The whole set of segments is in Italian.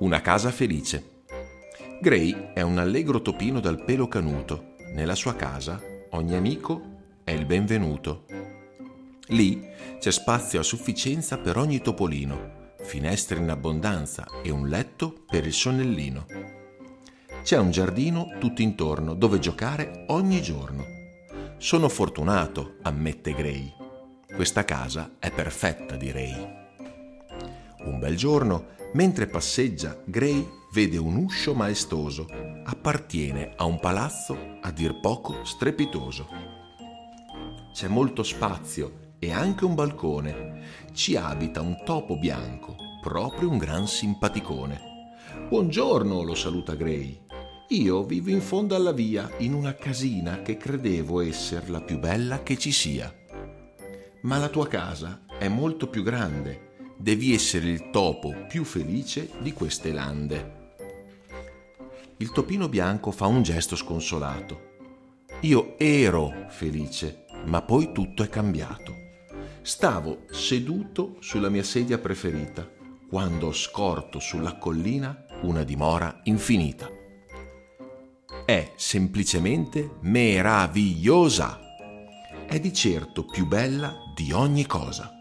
Una casa felice. Gray è un allegro topino dal pelo canuto. Nella sua casa ogni amico è il benvenuto. Lì c'è spazio a sufficienza per ogni topolino, finestre in abbondanza e un letto per il sonnellino. C'è un giardino tutto intorno dove giocare ogni giorno. Sono fortunato, ammette Gray. Questa casa è perfetta, direi. Un bel giorno Mentre passeggia, Gray vede un uscio maestoso. Appartiene a un palazzo a dir poco strepitoso. C'è molto spazio e anche un balcone. Ci abita un topo bianco, proprio un gran simpaticone. Buongiorno, lo saluta Gray. Io vivo in fondo alla via, in una casina che credevo essere la più bella che ci sia. Ma la tua casa è molto più grande devi essere il topo più felice di queste lande. Il topino bianco fa un gesto sconsolato. Io ero felice, ma poi tutto è cambiato. Stavo seduto sulla mia sedia preferita quando ho scorto sulla collina una dimora infinita. È semplicemente meravigliosa. È di certo più bella di ogni cosa.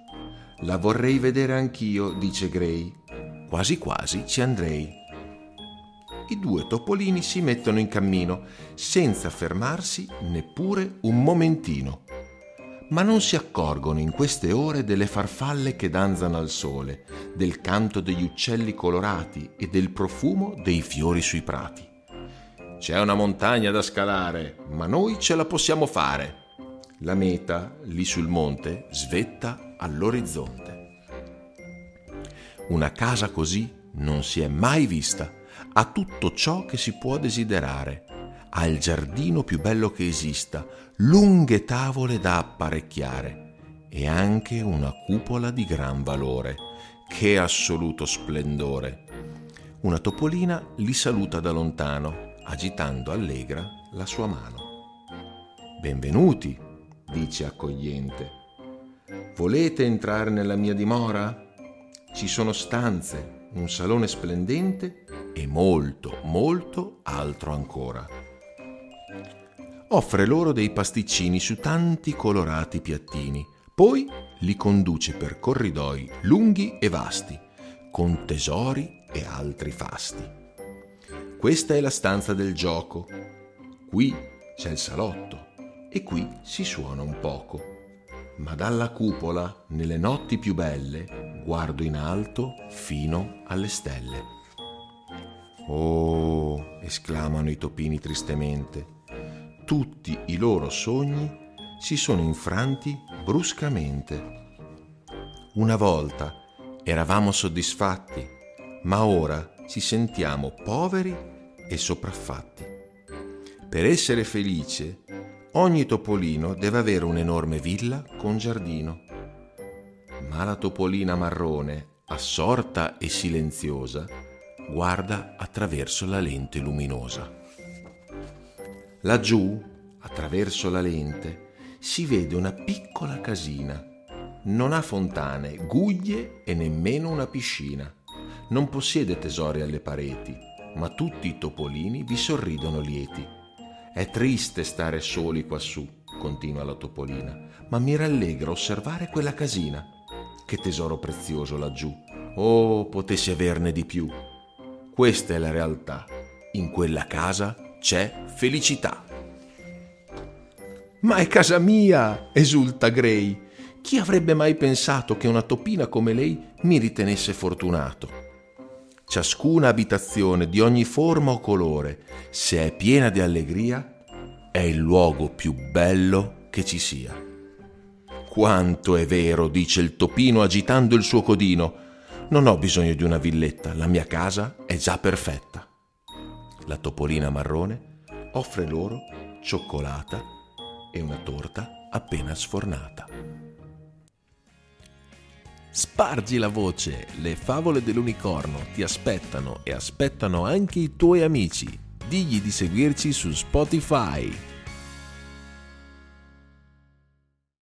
La vorrei vedere anch'io, dice Gray. Quasi quasi ci andrei. I due topolini si mettono in cammino, senza fermarsi neppure un momentino. Ma non si accorgono in queste ore delle farfalle che danzano al sole, del canto degli uccelli colorati e del profumo dei fiori sui prati. C'è una montagna da scalare, ma noi ce la possiamo fare. La meta, lì sul monte, svetta all'orizzonte. Una casa così non si è mai vista, ha tutto ciò che si può desiderare, ha il giardino più bello che esista, lunghe tavole da apparecchiare e anche una cupola di gran valore. Che assoluto splendore! Una topolina li saluta da lontano, agitando allegra la sua mano. Benvenuti, dice accogliente. Volete entrare nella mia dimora? Ci sono stanze, un salone splendente e molto, molto altro ancora. Offre loro dei pasticcini su tanti colorati piattini, poi li conduce per corridoi lunghi e vasti, con tesori e altri fasti. Questa è la stanza del gioco. Qui c'è il salotto e qui si suona un poco ma dalla cupola, nelle notti più belle, guardo in alto fino alle stelle. Oh, esclamano i topini tristemente, tutti i loro sogni si sono infranti bruscamente. Una volta eravamo soddisfatti, ma ora ci sentiamo poveri e sopraffatti. Per essere felice Ogni topolino deve avere un'enorme villa con giardino. Ma la topolina marrone, assorta e silenziosa, guarda attraverso la lente luminosa. Laggiù, attraverso la lente, si vede una piccola casina. Non ha fontane, guglie e nemmeno una piscina. Non possiede tesori alle pareti, ma tutti i topolini vi sorridono lieti è triste stare soli quassù, continua la topolina, ma mi rallegra osservare quella casina. Che tesoro prezioso laggiù. Oh, potessi averne di più. Questa è la realtà. In quella casa c'è felicità. Ma è casa mia! esulta Gray. Chi avrebbe mai pensato che una topina come lei mi ritenesse fortunato? Ciascuna abitazione di ogni forma o colore, se è piena di allegria, è il luogo più bello che ci sia. Quanto è vero, dice il topino agitando il suo codino. Non ho bisogno di una villetta, la mia casa è già perfetta. La topolina marrone offre loro cioccolata e una torta appena sfornata. Spargi la voce, le favole dell'unicorno ti aspettano e aspettano anche i tuoi amici. Digli di seguirci su Spotify.